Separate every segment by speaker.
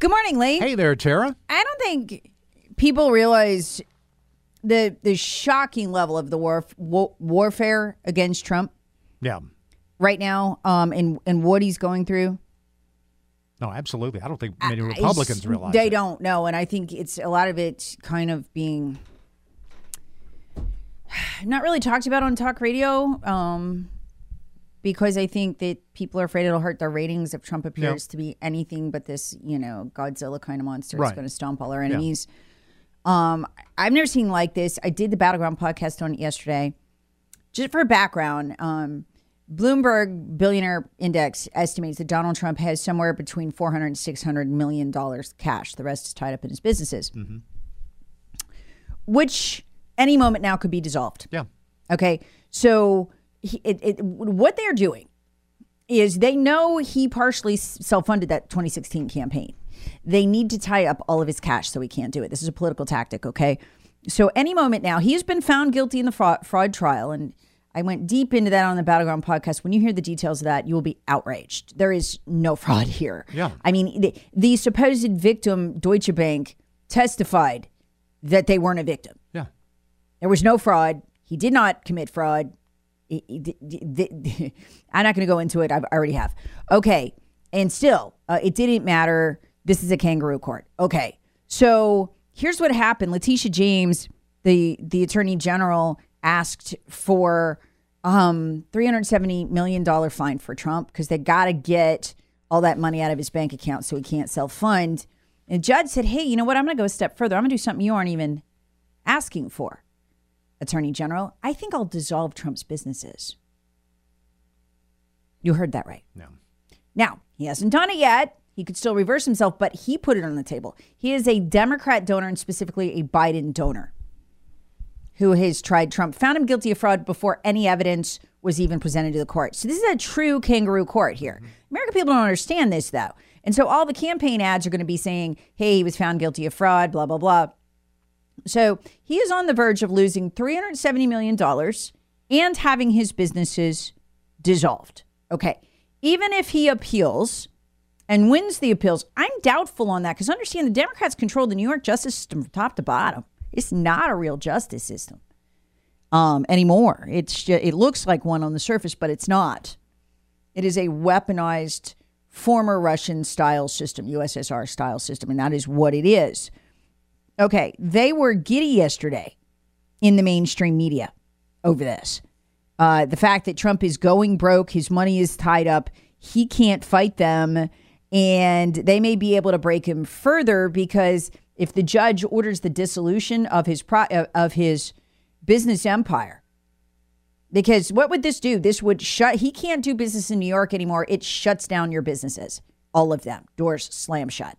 Speaker 1: Good morning, Lee.
Speaker 2: Hey there, Tara.
Speaker 1: I don't think people realize the the shocking level of the war, war warfare against Trump
Speaker 2: Yeah.
Speaker 1: right now, um, and and what he's going through.
Speaker 2: No, absolutely. I don't think many
Speaker 1: I-
Speaker 2: Republicans realize
Speaker 1: they
Speaker 2: it.
Speaker 1: don't know, and I think it's a lot of it kind of being not really talked about on talk radio. Um, because I think that people are afraid it'll hurt their ratings if Trump appears to be anything but this, you know, Godzilla kind of monster that's going to stomp all our enemies. Um, I've never seen like this. I did the Battleground podcast on it yesterday. Just for background, um, Bloomberg Billionaire Index estimates that Donald Trump has somewhere between 400 and 600 million dollars cash. The rest is tied up in his businesses, mm-hmm. which any moment now could be dissolved.
Speaker 2: Yeah.
Speaker 1: Okay, so he, it, it, what they're doing is they know he partially self funded that 2016 campaign. They need to tie up all of his cash so he can't do it. This is a political tactic, okay? So, any moment now, he has been found guilty in the fraud, fraud trial. And I went deep into that on the Battleground podcast. When you hear the details of that, you will be outraged. There is no fraud here.
Speaker 2: Yeah.
Speaker 1: I mean, the, the supposed victim, Deutsche Bank, testified that they weren't a victim.
Speaker 2: Yeah.
Speaker 1: There was no fraud. He did not commit fraud. I'm not going to go into it. I've, I already have. Okay. And still, uh, it didn't matter. This is a kangaroo court. Okay. So here's what happened. Letitia James, the the attorney general, asked for um 370 million dollar fine for Trump because they got to get all that money out of his bank account so he can't self fund. And the judge said, "Hey, you know what? I'm going to go a step further. I'm going to do something you aren't even asking for." Attorney General, I think I'll dissolve Trump's businesses. You heard that right.
Speaker 2: No.
Speaker 1: Now, he hasn't done it yet. He could still reverse himself, but he put it on the table. He is a Democrat donor and specifically a Biden donor who has tried Trump, found him guilty of fraud before any evidence was even presented to the court. So this is a true kangaroo court here. Mm-hmm. American people don't understand this though. And so all the campaign ads are going to be saying, hey, he was found guilty of fraud, blah, blah, blah. So he is on the verge of losing $370 million and having his businesses dissolved. Okay. Even if he appeals and wins the appeals, I'm doubtful on that because understand the Democrats control the New York justice system from top to bottom. It's not a real justice system um, anymore. It's ju- it looks like one on the surface, but it's not. It is a weaponized former Russian style system, USSR style system, and that is what it is. Okay, they were giddy yesterday in the mainstream media over this. Uh, the fact that Trump is going broke, his money is tied up, he can't fight them, and they may be able to break him further because if the judge orders the dissolution of his pro- uh, of his business empire, because what would this do? This would shut. He can't do business in New York anymore. It shuts down your businesses, all of them. Doors slam shut.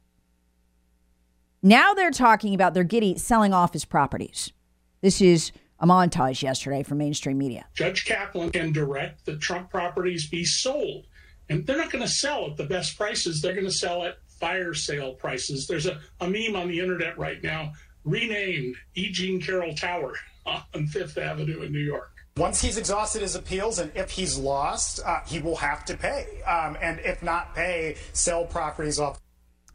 Speaker 1: Now they're talking about they're giddy selling off his properties. This is a montage yesterday from mainstream media.
Speaker 3: Judge Kaplan can direct that Trump properties be sold. And they're not going to sell at the best prices. They're going to sell at fire sale prices. There's a, a meme on the internet right now renamed E. Jean Carroll Tower on Fifth Avenue in New York.
Speaker 4: Once he's exhausted his appeals, and if he's lost, uh, he will have to pay. Um, and if not pay, sell properties off.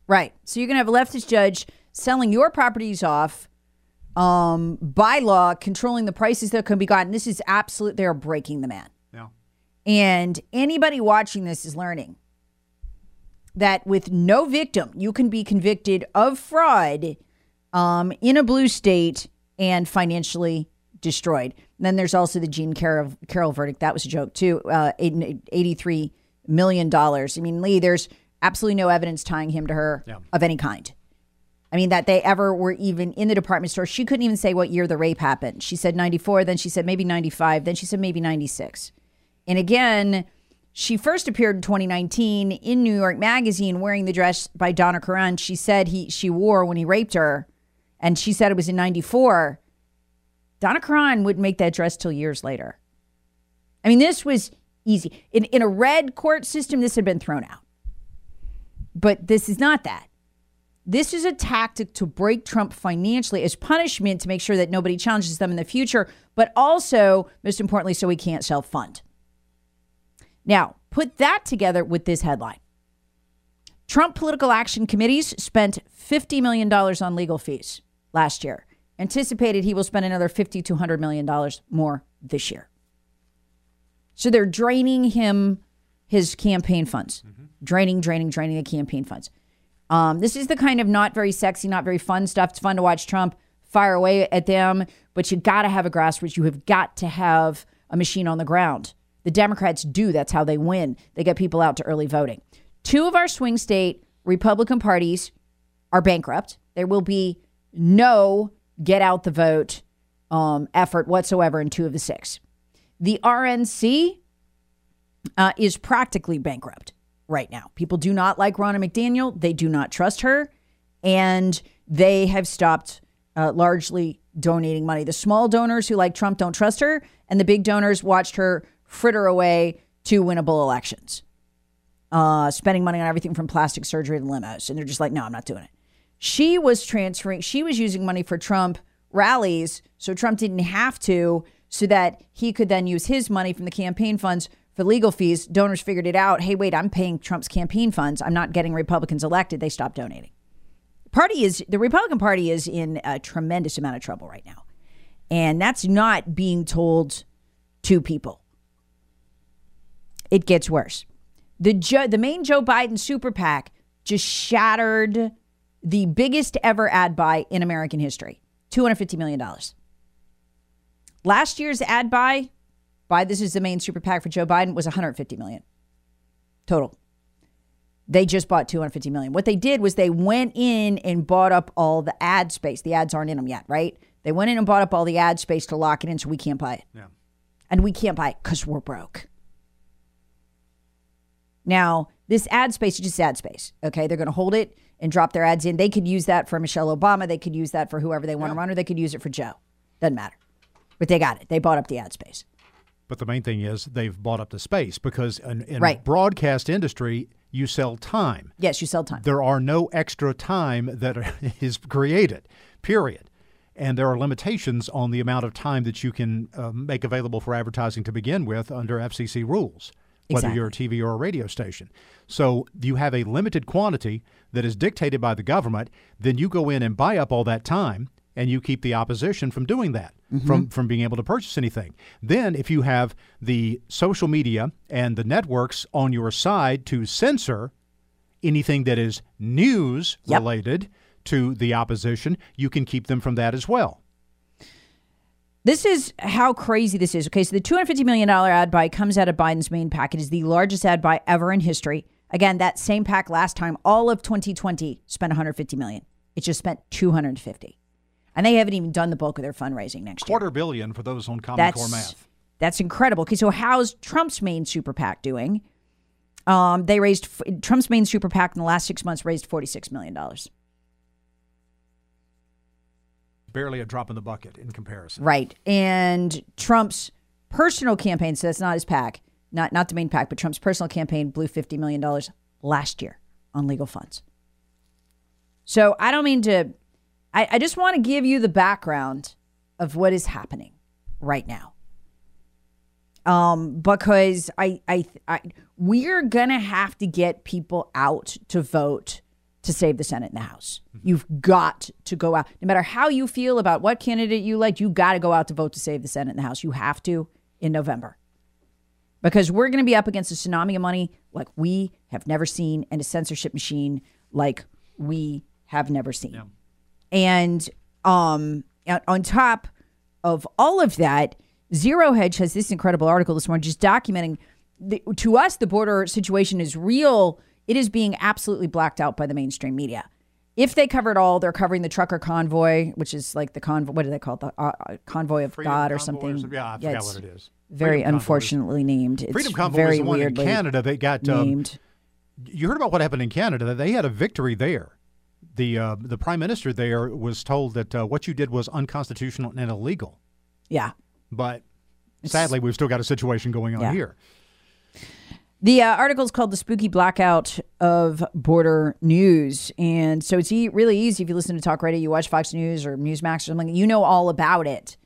Speaker 1: Right. So you're going to have a leftist judge selling your properties off um, by law, controlling the prices that can be gotten. This is absolute. They're breaking the man.
Speaker 2: Yeah.
Speaker 1: And anybody watching this is learning that with no victim, you can be convicted of fraud um, in a blue state and financially destroyed. And then there's also the Jean Carroll, Carroll verdict. That was a joke, too. Uh, $83 million. I mean, Lee, there's absolutely no evidence tying him to her
Speaker 2: Yeah.
Speaker 1: of any kind. I mean, that they ever were even in the department store. She couldn't even say what year the rape happened. She said 94, then she said maybe 95, then she said maybe 96. And again, she first appeared in 2019 in New York Magazine wearing the dress by Donna Karan. She said he she wore when he raped her, and she said it was in 94. Donna Karan wouldn't make that dress till years later. I mean, this was easy. In, in a red court system, this had been thrown out. But this is not that. This is a tactic to break Trump financially as punishment to make sure that nobody challenges them in the future, but also, most importantly, so he can't self fund. Now, put that together with this headline Trump political action committees spent $50 million on legal fees last year. Anticipated he will spend another 50 to $100 million more this year. So they're draining him his campaign funds, mm-hmm. Draining, draining, draining the campaign funds. Um, this is the kind of not very sexy, not very fun stuff. It's fun to watch Trump fire away at them, but you got to have a grassroots. You have got to have a machine on the ground. The Democrats do. That's how they win. They get people out to early voting. Two of our swing state Republican parties are bankrupt. There will be no get out the vote um, effort whatsoever in two of the six. The RNC uh, is practically bankrupt right now. People do not like Ronna McDaniel. They do not trust her. And they have stopped uh, largely donating money. The small donors who like Trump don't trust her, and the big donors watched her fritter away two winnable elections, uh, spending money on everything from plastic surgery to limos. And they're just like, no, I'm not doing it. She was transferring, she was using money for Trump rallies, so Trump didn't have to, so that he could then use his money from the campaign funds for legal fees. Donors figured it out. Hey, wait, I'm paying Trump's campaign funds. I'm not getting Republicans elected. They stopped donating. Party is the Republican Party is in a tremendous amount of trouble right now. And that's not being told to people. It gets worse. The jo- the main Joe Biden super PAC just shattered the biggest ever ad buy in American history. $250 million. Last year's ad buy by this is the main super PAC for Joe Biden was 150 million total. They just bought 250 million. What they did was they went in and bought up all the ad space. The ads aren't in them yet, right? They went in and bought up all the ad space to lock it in so we can't buy it.
Speaker 2: Yeah.
Speaker 1: And we can't buy it because we're broke. Now, this ad space is just ad space. Okay. They're going to hold it and drop their ads in. They could use that for Michelle Obama. They could use that for whoever they want to run, or they could use it for Joe. Doesn't matter. But they got it. They bought up the ad space.
Speaker 2: But the main thing is they've bought up the space because in, in
Speaker 1: Right.
Speaker 2: broadcast industry, you sell time.
Speaker 1: Yes, you sell time.
Speaker 2: There are no extra time that is created, period. And there are limitations on the amount of time that you can uh, make available for advertising to begin with under FCC rules, whether you're a TV or a radio station. So you have a limited quantity that is dictated by the government. Then you go in and buy up all that time, and you keep the opposition from doing that, mm-hmm. from from being able to purchase anything. Then, if you have the social media and the networks on your side to censor anything that is news
Speaker 1: Yep.
Speaker 2: related to the opposition, you can keep them from that as well.
Speaker 1: This is how crazy this is. Okay, so the $250 million ad buy comes out of Biden's main pack. It is the largest ad buy ever in history. Again, that same pack last time, all of 2020 spent 150 million. It just spent 250. And they haven't even done the bulk of their fundraising next year.
Speaker 2: Quarter billion for those on Common Core math.
Speaker 1: That's incredible. Okay, so how's Trump's main super PAC doing? Um, they raised Trump's main super PAC in the last six months raised $46 million.
Speaker 2: Barely a drop in the bucket in comparison.
Speaker 1: Right. And Trump's personal campaign, so that's not his PAC, not not the main PAC, but Trump's personal campaign blew $50 million last year on legal funds. So I don't mean to, I, I just want to give you the background of what is happening right now. Um, because I, I, I, we're gonna have to get people out to vote to save the Senate and the House. You've got to go out, no matter how you feel about what candidate you like. You got to go out to vote to save the Senate and the House. You have to in November because we're going to be up against a tsunami of money like we have never seen and a censorship machine like we have never seen. And um, on top of all of that, Zero Hedge has this incredible article this morning just documenting the, to us the border situation is real. It is being absolutely blacked out by the mainstream media. If they cover it all, they're covering the trucker convoy, which is like the convoy. What do they call it? The uh, uh convoy of
Speaker 2: Freedom
Speaker 1: God or
Speaker 2: Convoy
Speaker 1: something?
Speaker 2: some- yeah, I forgot
Speaker 1: it's
Speaker 2: what it is.
Speaker 1: Very
Speaker 2: Freedom Convoy
Speaker 1: unfortunately named. It's
Speaker 2: Freedom Convoy
Speaker 1: very
Speaker 2: was the one in Canada that got um,
Speaker 1: named.
Speaker 2: You heard about what happened in Canada? They had a victory there. The uh, the prime minister there was told that uh, what you did was unconstitutional and illegal.
Speaker 1: yeah.
Speaker 2: But sadly, we've still got a situation going on
Speaker 1: Yeah.
Speaker 2: here.
Speaker 1: The uh, article is called "The Spooky Blackout of Border News," and so it's e- really easy if you listen to talk radio, you watch Fox News or Newsmax or something. You know all about it.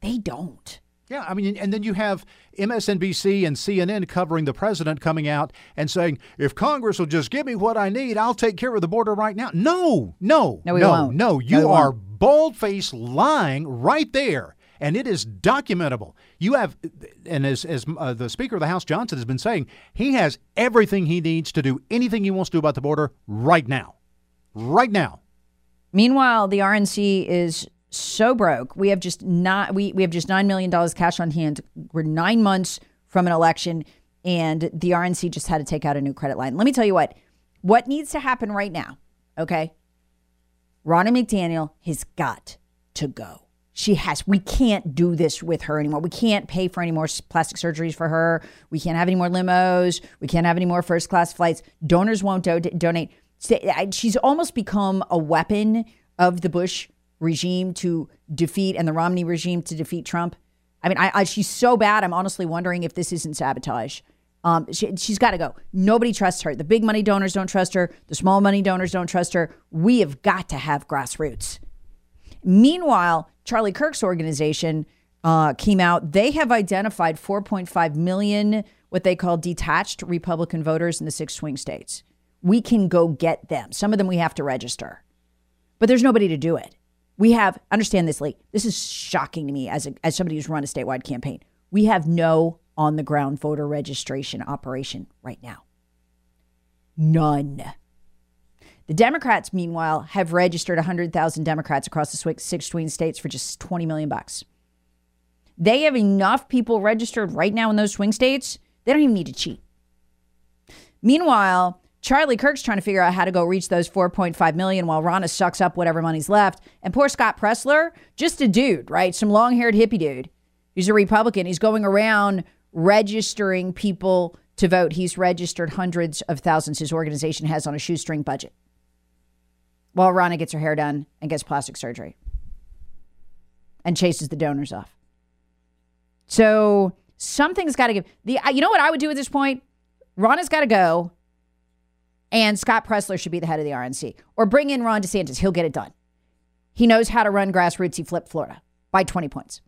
Speaker 1: They don't.
Speaker 2: Yeah, I mean, and then you have MSNBC and CNN covering the president coming out and saying, "If Congress will just give me what I need, I'll take care of the border right now." No, no,
Speaker 1: No, we
Speaker 2: no,
Speaker 1: won't.
Speaker 2: no.
Speaker 1: No,
Speaker 2: You
Speaker 1: we
Speaker 2: are bald faced lying right there, and it is documentable. You have, and as as uh, the Speaker of the House Johnson has been saying, he has everything he needs to do anything he wants to do about the border right now, right now.
Speaker 1: Meanwhile, the RNC is so broke. We have just not we we have just nine million dollars cash on hand. We're nine months from an election, and the RNC just had to take out a new credit line. Let me tell you what what needs to happen right now. Okay, Ronna McDaniel has got to go. She has. We can't do this with her anymore. We can't pay for any more plastic surgeries for her. We can't have any more limos. We can't have any more first class flights. Donors won't do- donate. She's almost become a weapon of the Bush regime to defeat and the Romney regime to defeat Trump. I mean, I, I she's so bad. I'm honestly wondering if this isn't sabotage. Um, she, she's got to go. Nobody trusts her. The big money donors don't trust her. The small money donors don't trust her. We have got to have grassroots. Meanwhile, Charlie Kirk's organization uh, came out. They have identified 4.5 million what they call detached Republican voters in the six swing states. We can go get them. Some of them we have to register, but there's nobody to do it. We have understand this, Lee. This is shocking to me as a, as somebody who's run a statewide campaign. We have no on the ground voter registration operation right now. None. The Democrats, meanwhile, have registered 100,000 Democrats across the six swing states for just 20 million bucks. They have enough people registered right now in those swing states. They don't even need to cheat. Meanwhile, Charlie Kirk's trying to figure out how to go reach those 4.5 million while Ronna sucks up whatever money's left. And poor Scott Presler, just a dude, right? Some long haired hippie dude. He's a Republican. He's going around registering people to vote. He's registered hundreds of thousands his organization has on a shoestring budget. While Ronna gets her hair done and gets plastic surgery and chases the donors off. So something's got to give. The you know what I would do at this point? Ronna's got to go, and Scott Presler should be the head of the RNC, or bring in Ron DeSantis. He'll get it done. He knows how to run grassroots. He flipped Florida by twenty points.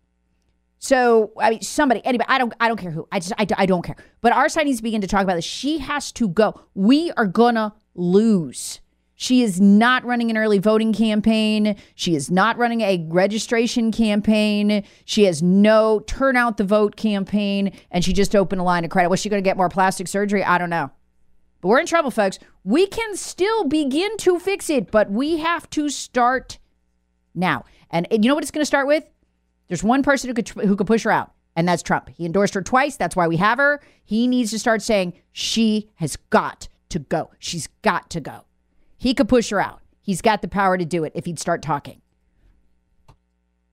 Speaker 1: So I mean, somebody, anybody. I don't. I don't care who. I just. I, I don't care. But our side needs to begin to talk about this. She has to go. We are gonna lose. She is not running an early voting campaign. She is not running a registration campaign. She has no turn out the vote campaign. And she just opened a line of credit. Was she going to get more plastic surgery? I don't know. But we're in trouble, folks. We can still begin to fix it, but we have to start now. And you know what it's going to start with? There's one person who could who could push her out, and that's Trump. He endorsed her twice. That's why we have her. He needs to start saying she has got to go. She's got to go. He could push her out. He's got the power to do it if he'd start talking.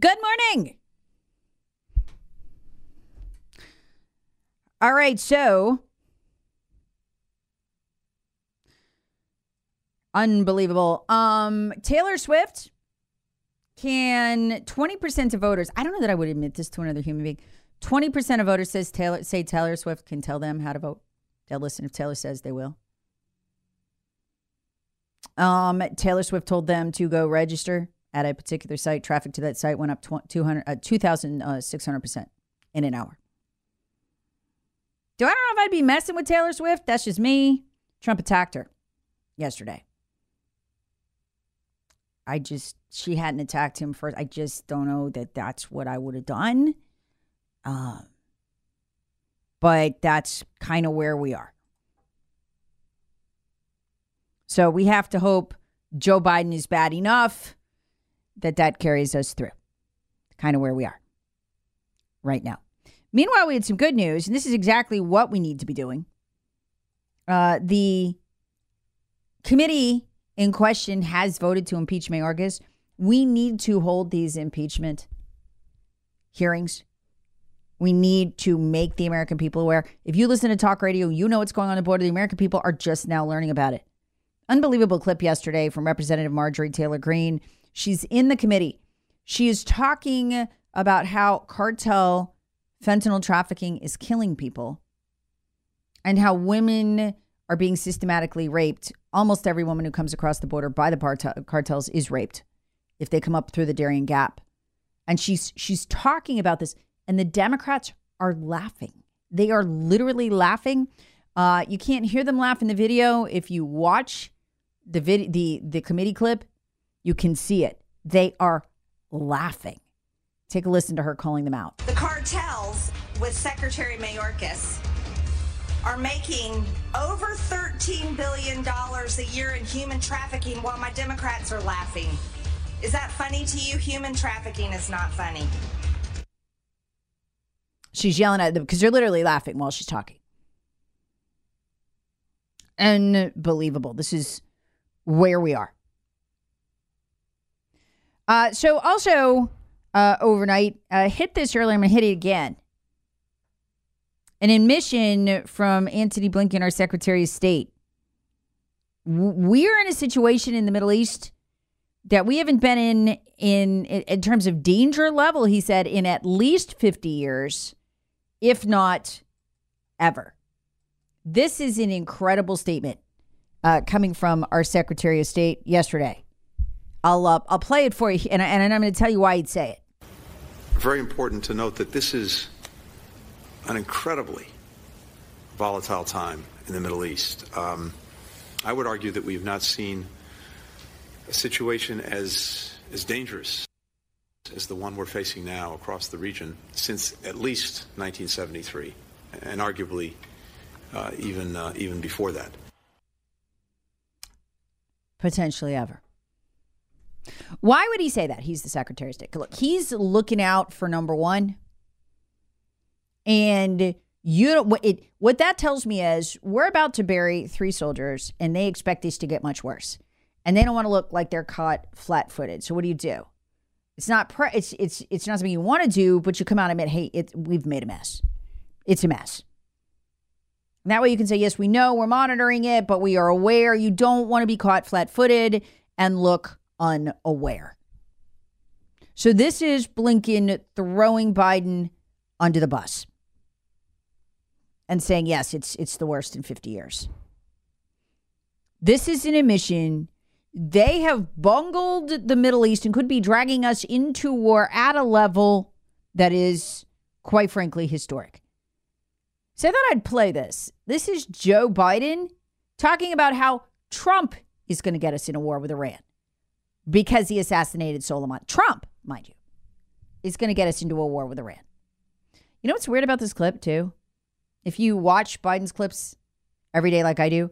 Speaker 1: Good morning. All right, so unbelievable. Um Taylor Swift can 20% of voters. I don't know that I would admit this to another human being. 20% of voters says Taylor say Taylor Swift can tell them how to vote. They'll listen if Taylor says they will. Um, Taylor Swift told them to go register at a particular site. Traffic to that site went up 200, uh, 2,600% in an hour. Do I don't know if I'd be messing with Taylor Swift? That's just me. Trump attacked her yesterday. I just, she hadn't attacked him first. I just don't know that that's what I would have done. Um, but that's kind of where we are. So we have to hope Joe Biden is bad enough that that carries us through. Kind of where we are right now. Meanwhile, we had some good news, and this is exactly what we need to be doing. Uh, the committee in question has voted to impeach Mayorkas. We need to hold these impeachment hearings. We need to make the American people aware. If you listen to talk radio, you know what's going on the border. The American people are just now learning about it. Unbelievable clip yesterday from Representative Marjorie Taylor Greene. She's in the committee. She is talking about how cartel fentanyl trafficking is killing people and how women are being systematically raped. Almost every woman who comes across the border by the cartels is raped if they come up through the Darien Gap. And she's she's talking about this and the Democrats are laughing. They are literally laughing. Uh, you can't hear them laugh in the video. If you watch the vid- the the committee clip, you can see it. They are laughing. Take a listen to her calling them out.
Speaker 5: The cartels with Secretary Mayorkas are making over $13 billion a year in human trafficking while my Democrats are laughing. Is that funny to you? Human trafficking is not funny.
Speaker 1: She's yelling at them because they're literally laughing while she's talking. Unbelievable. This is where we are. Uh, so, also uh, overnight, uh, hit this earlier. I'm to hit it again. An admission from Antony Blinken, our Secretary of State. We're in a situation in the Middle East that we haven't been in in in terms of danger level. He said in at least 50 years if not ever. This is an incredible statement uh, coming from our Secretary of State yesterday. I'll uh, I'll play it for you, and, and I'm going to tell you why he'd say it.
Speaker 6: Very important to note that this is an incredibly volatile time in the Middle East. Um, I would argue that we've not seen a situation as as dangerous as the one we're facing now across the region since at least 1973, and arguably uh, even uh, even before that.
Speaker 1: Potentially ever. Why would he say that? He's the Secretary of State. Look, he's looking out for number one, and you what it what that tells me is we're about to bury three soldiers, and they expect this to get much worse, and they don't want to look like they're caught flat-footed. So what do you do? It's not pre- it's it's it's not something you want to do, but you come out and admit, hey, it we've made a mess. It's a mess. And that way you can say, yes, we know we're monitoring it, but we are aware you don't want to be caught flat-footed and look unaware. So this is Blinken throwing Biden under the bus and saying, yes, it's it's the worst in 50 years. This is an admission they have bungled the Middle East and could be dragging us into war at a level that is, quite frankly, historic. So I thought I'd play this. This is Joe Biden talking about how Trump is going to get us in a war with Iran because he assassinated Soleimani. Trump, mind you, is going to get us into a war with Iran. You know what's weird about this clip, too? If you watch Biden's clips every day like I do,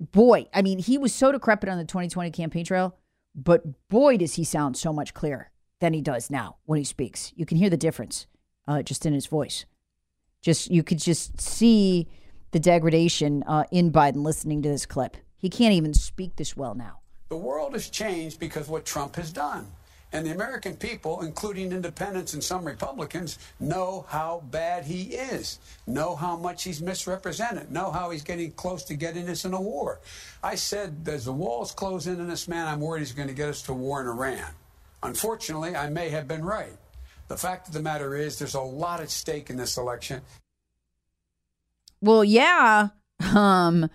Speaker 1: boy, I mean, he was so decrepit on the 2020 campaign trail, but boy, does he sound so much clearer than he does now when he speaks. You can hear the difference uh, just in his voice. Just you could just see the degradation uh, in Biden listening to this clip. He can't even speak this well now.
Speaker 7: The world has changed because what Trump has done. And the American people, including independents and some Republicans, know how bad he is, know how much he's misrepresented, know how he's getting close to getting us in a war. I said, as the walls close in on this man, I'm worried he's going to get us to war in Iran. Unfortunately, I may have been right. The fact of the matter is, there's a lot at stake in this election.
Speaker 1: Well, yeah. Um,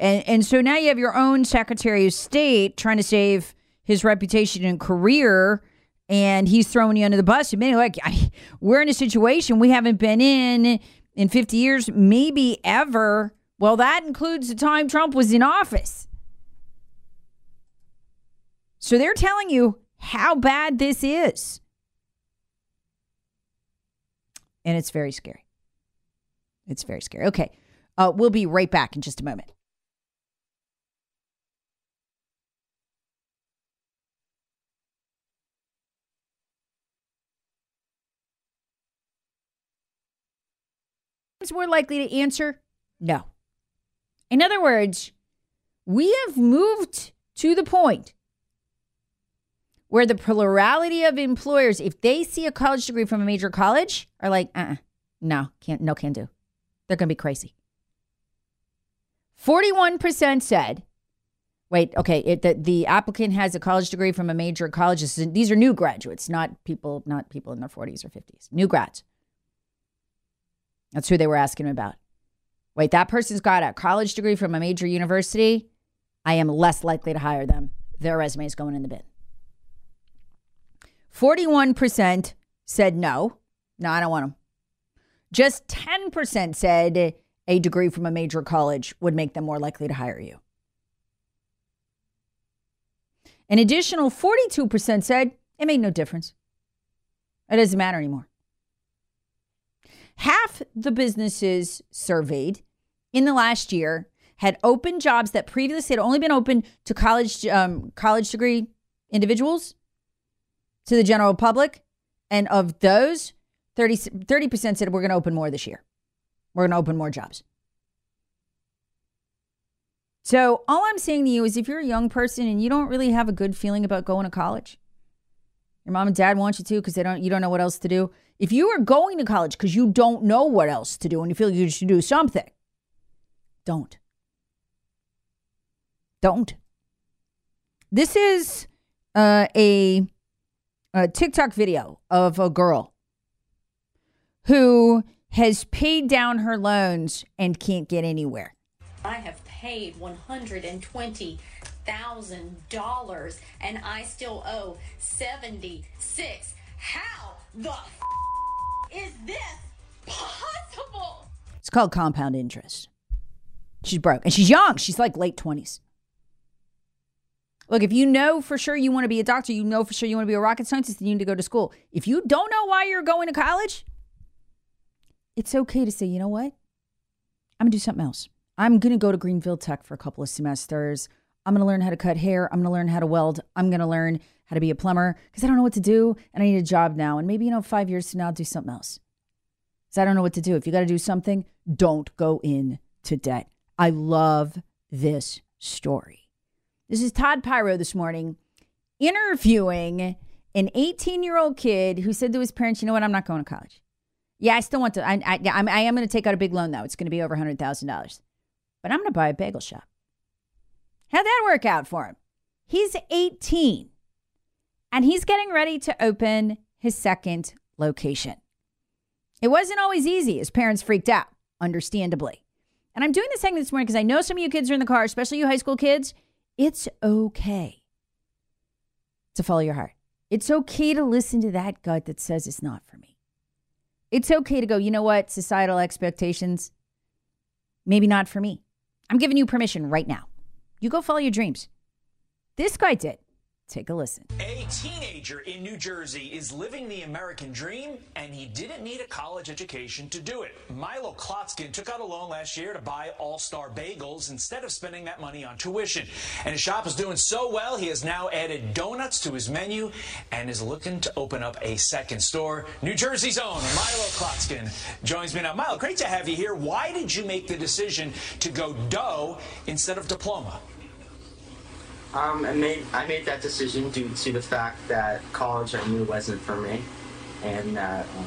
Speaker 1: and and so now you have your own Secretary of State trying to save his reputation and career, and he's throwing you under the bus. Admitting, like, I, we're in a situation we haven't been in in 50 years, maybe ever. Well, that includes the time Trump was in office. So they're telling you how bad this is. And it's very scary. It's very scary. Okay. Uh, we'll be right back in just a moment. Is more likely to answer no. In other words, we have moved to the point where the plurality of employers, if they see a college degree from a major college, are like, uh, uh no, can't, no, can do. They're going to be crazy. 41% said, wait, okay, it, the, the applicant has a college degree from a major college. These are new graduates, not people, not people in their 40s or 50s, new grads. That's who they were asking about. Wait, that person's got a college degree from a major university. I am less likely to hire them. Their resume is going in the bin. 41% said no. No, I don't want them. Just 10% said a degree from a major college would make them more likely to hire you. An additional 42% said it made no difference. It doesn't matter anymore. The businesses surveyed in the last year had open jobs that previously had only been open to college um, college degree individuals to the general public, and of those, 30 percent said we're going to open more this year. We're going to open more jobs. So all I'm saying to you is, if you're a young person and you don't really have a good feeling about going to college, your mom and dad want you to because they don't you don't know what else to do. If you are going to college because you don't know what else to do and you feel you should do something, don't. Don't. This is uh, a, a TikTok video of a girl who has paid down her loans and can't get anywhere.
Speaker 8: I have paid 120 thousand dollars and I still owe seventy six. How the f- is this possible?
Speaker 1: It's called compound interest. She's broke and she's young. She's like late twenties. Look, if you know for sure you want to be a doctor, you know for sure you want to be a rocket scientist, then you need to go to school. If you don't know why you're going to college, it's okay to say, you know what? I'm gonna do something else. I'm gonna go to Greenville Tech for a couple of semesters. I'm going to learn how to cut hair. I'm going to learn how to weld. I'm going to learn how to be a plumber because I don't know what to do and I need a job now. And maybe, you know, five years from now, I'll do something else. Because I don't know what to do. If you got to do something, don't go in to debt. I love this story. This is Todd Piro this morning interviewing an 18 year old kid who said to his parents, you know what, I'm not going to college. Yeah, I still want to. I, I, I am going to take out a big loan, though. It's going to be over $100,000. But I'm going to buy a bagel shop. How'd that work out for him? He's 18 and he's getting ready to open his second location. It wasn't always easy. His parents freaked out, understandably. And I'm doing this segment this morning because I know some of you kids are in the car, especially you high school kids. It's okay to follow your heart. It's okay to listen to that gut that says it's not for me. It's okay to go, you know what? Societal expectations, maybe not for me. I'm giving you permission right now. You go follow your dreams. This guy did. Take a listen.
Speaker 9: A teenager in New Jersey is living the American dream, and he didn't need a college education to do it. Milo Klotzkin took out a loan last year to buy All Star Bagels instead of spending that money on tuition. And his shop is doing so well, he has now added donuts to his menu and is looking to open up a second store. New Jersey's own Milo Klotzkin joins me now. Milo, great to have you here. Why did you make the decision to go dough instead of diploma?
Speaker 10: Um, I made I made that decision due to the fact that college I knew wasn't for me, and that um,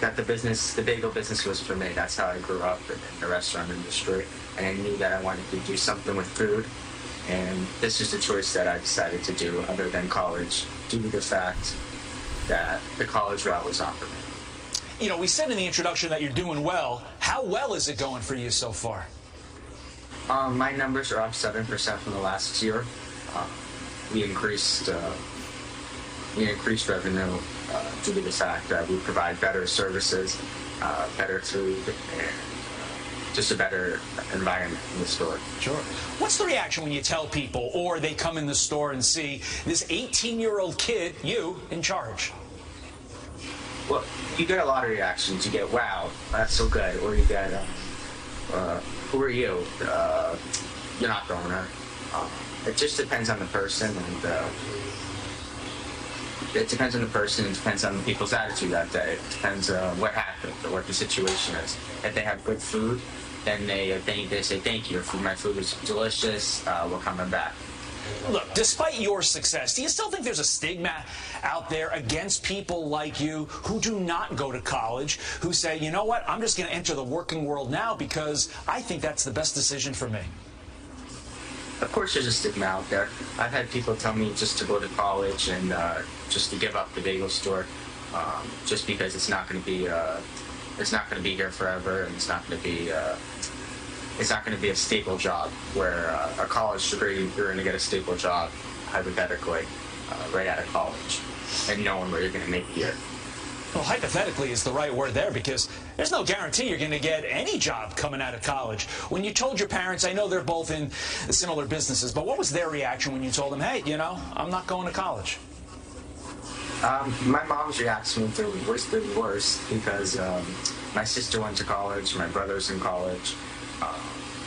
Speaker 10: that the business, the bagel business, was for me. That's how I grew up in, the restaurant industry, and I knew that I wanted to do something with food, and this is the choice that I decided to do, other than college, due to the fact that the college route was offered me.
Speaker 9: You know, we said in the introduction that you're doing well. How well is it going for you so far?
Speaker 10: Um, my numbers are up 7% from the last year. Uh, we increased uh, we increased revenue uh, due to the fact that we provide better services, uh, better food, and uh, just a better environment in the store.
Speaker 9: Sure. What's the reaction when you tell people, or they come in the store and see this 18 year old kid, you, in charge?
Speaker 10: Well, you get a lot of reactions. You get, wow, that's so good. Or you get, uh, who are you? Uh, you're not the owner. Uh, it just depends on the person and uh, it depends on the person. It depends on the people's attitude that day. It depends uh, what happened or what the situation is. If they have good food, then they they, they say thank you. My food was delicious, uh, we're coming back.
Speaker 9: Look, despite your success, do you still think there's a stigma out there against people like you who do not go to college, who say, you know what, I'm just going to enter the working world now because I think that's the best decision for me?
Speaker 10: Of course, there's a stigma out there. I've had people tell me just to go to college and uh, just to give up the bagel store, um, just because it's not going to be uh, it's not going to be here forever, and it's not going to be uh, it's not going to be a stable job. Where uh, a college degree, you're going to get a stable job, hypothetically, uh, right out of college, and knowing where you're going to make it here.
Speaker 9: Well, hypothetically is the right word there because there's no guarantee you're going to get any job coming out of college. When you told your parents, I know they're both in similar businesses, but what was their reaction when you told them, hey, you know, I'm not going to college?
Speaker 10: Um, my mom's reaction was the worst the worst because um, my sister went to college, my brother's in college,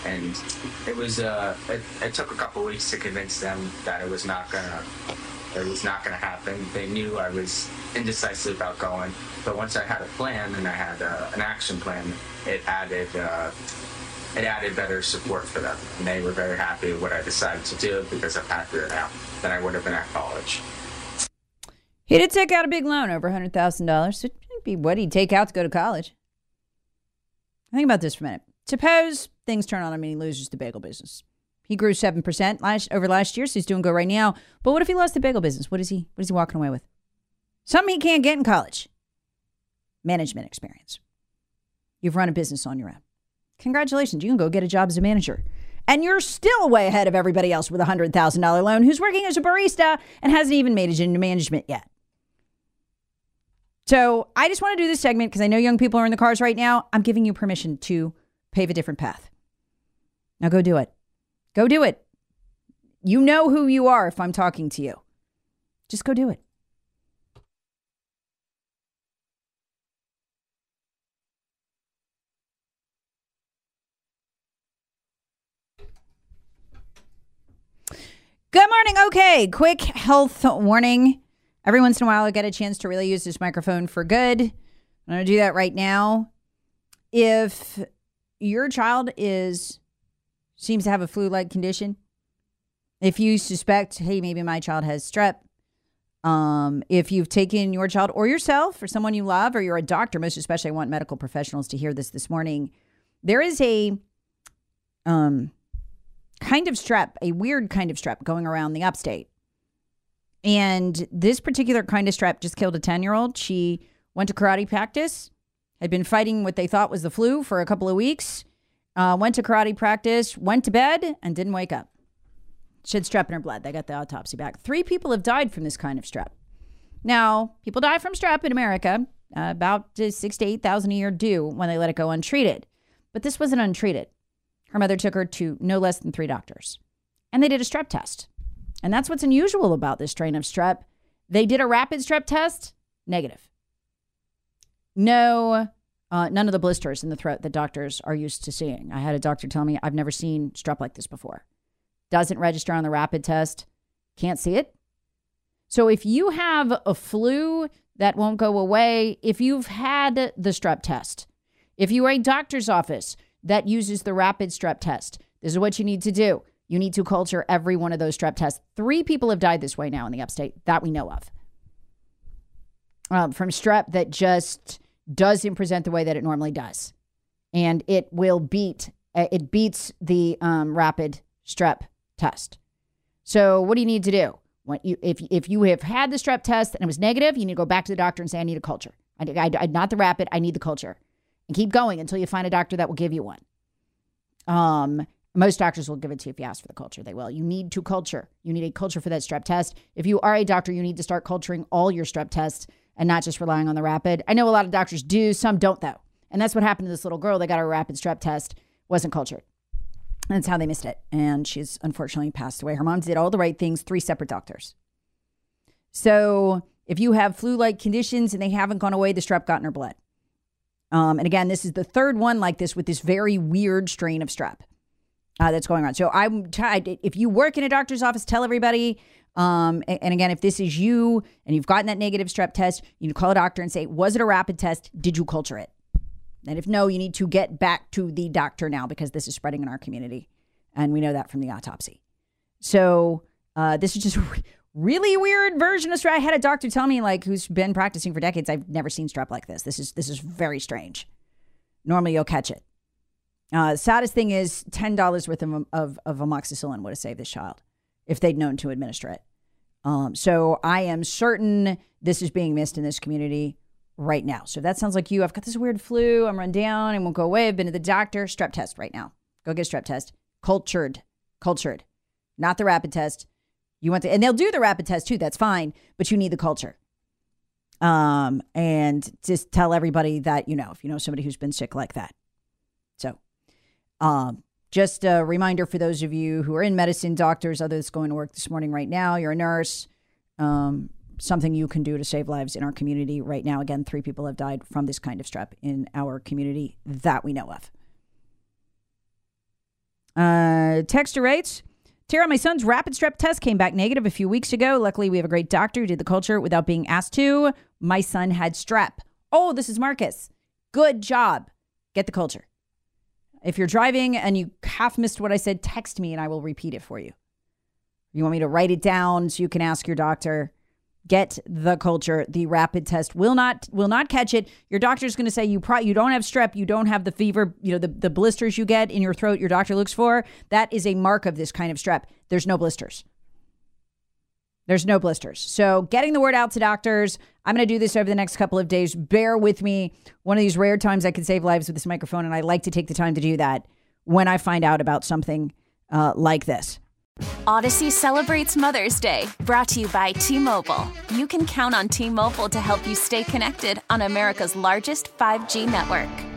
Speaker 10: and it was uh, it, it took a couple weeks to convince them that it was not gonna it was not gonna happen. They knew I was indecisive about going, but once I had a plan and I had uh, an action plan, it added uh, it added better support for them, and they were very happy with what I decided to do because I'm happier now than I would have been at college.
Speaker 1: He did take out a big loan, over $100,000. So it'd be what he'd take out to go to college. Think about this for a minute. Suppose things turn on him and he loses the bagel business. He grew 7% last, over last year, so he's doing good right now. But what if he lost the bagel business? What is he, what is he walking away with? Something he can't get in college. Management experience. You've run a business on your own. Congratulations, you can go get a job as a manager. And you're still way ahead of everybody else with a $100,000 loan who's working as a barista and hasn't even made it into management yet. So I just want to do this segment because I know young people are in the cars right now. I'm giving you permission to pave a different path. Now go do it. Go do it. You know who you are if I'm talking to you. Just go do it. Good morning. Okay, quick health warning. Every once in a while, I get a chance to really use this microphone for good. I'm going to do that right now. If your child is seems to have a flu-like condition, if you suspect, hey, maybe my child has strep, um, if you've taken your child or yourself or someone you love, or you're a doctor, most especially, I want medical professionals to hear this this morning. There is a um, kind of strep, a weird kind of strep going around the upstate. And this particular kind of strep just killed a 10 year old. She went to karate practice, had been fighting what they thought was the flu for a couple of weeks, uh, went to karate practice, went to bed, and didn't wake up. She had strep in her blood. They got the autopsy back. Three people have died from this kind of strep. Now, people die from strep in America, uh, about six to 8,000 a year do when they let it go untreated. But this wasn't untreated. Her mother took her to no less than three doctors, and they did a strep test. And that's what's unusual about this strain of strep. They did a rapid strep test, negative. No, uh, none of the blisters in the throat that doctors are used to seeing. I had a doctor tell me, I've never seen strep like this before. Doesn't register on the rapid test, can't see it. So if you have a flu that won't go away, if you've had the strep test, if you are a doctor's office that uses the rapid strep test, this is what you need to do. You need to culture every one of those strep tests. Three people have died this way now in the upstate that we know of um, from strep that just doesn't present the way that it normally does. And it will beat, uh, it beats the um, rapid strep test. So, what do you need to do? When you, if, if you have had the strep test and it was negative, you need to go back to the doctor and say, I need a culture. I, I, I, not the rapid, I need the culture. And keep going until you find a doctor that will give you one. Um, most doctors will give it to you if you ask for the culture. They will. You need to culture. You need a culture for that strep test. If you are a doctor, you need to start culturing all your strep tests and not just relying on the rapid. I know a lot of doctors do, some don't though. And that's what happened to this little girl. They got her rapid strep test, wasn't cultured. That's how they missed it. And she's unfortunately passed away. Her mom did all the right things, three separate doctors. So if you have flu like conditions and they haven't gone away, the strep got in her blood. Um, and again, this is the third one like this with this very weird strain of strep uh, that's going on. So I'm if you work in a doctor's office, tell everybody. Um, and, again, if this is you and you've gotten that negative strep test, you can call a doctor and say, "Was it a rapid test? Did you culture it?" And if no, you need to get back to the doctor now because this is spreading in our community, and we know that from the autopsy. So uh, this is just a really weird version of strep. I had a doctor tell me, like, who's been practicing for decades, I've never seen strep like this. This is this is very strange. Normally, you'll catch it. Uh, saddest thing is ten dollars worth of, of, of amoxicillin would have saved this child if they'd known to administer it. Um, so I am certain this is being missed in this community right now. So that sounds like you, I've got this weird flu, I'm run down, and won't go away. I've been to the doctor, strep test right now. Go get a strep test. Cultured, cultured, not the rapid test. You want to, and they'll do the rapid test too. That's fine, but you need the culture. Um, and just tell everybody that you know if you know somebody who's been sick like that. So, um, just a reminder for those of you who are in medicine, doctors, others going to work this morning right now. You're a nurse. Um, something you can do to save lives in our community right now. Again, three people have died from this kind of strep in our community that we know of. Uh, texter rates. Tara, my son's rapid strep test came back negative a few weeks ago. Luckily, we have a great doctor who did the culture without being asked to. My son had strep. Oh, this is Marcus. Good job. Get the culture. If you're driving and you half missed what I said, text me and I will repeat it for you. You want me to write it down so you can ask your doctor? Get the culture. The rapid test will not will not catch it. Your doctor's going to say you pro- you don't have strep, you don't have the fever, you know the, the blisters you get in your throat. Your doctor looks for that is a mark of this kind of strep. There's no blisters. There's no blisters. So, getting the word out to doctors. I'm going to do this over the next couple of days. Bear with me. One of these rare times I can save lives with this microphone, and I like to take the time to do that when I find out about something uh, like this.
Speaker 11: Audacy celebrates Mother's Day, brought to you by T Mobile. You can count on T Mobile to help you stay connected on America's largest 5G network.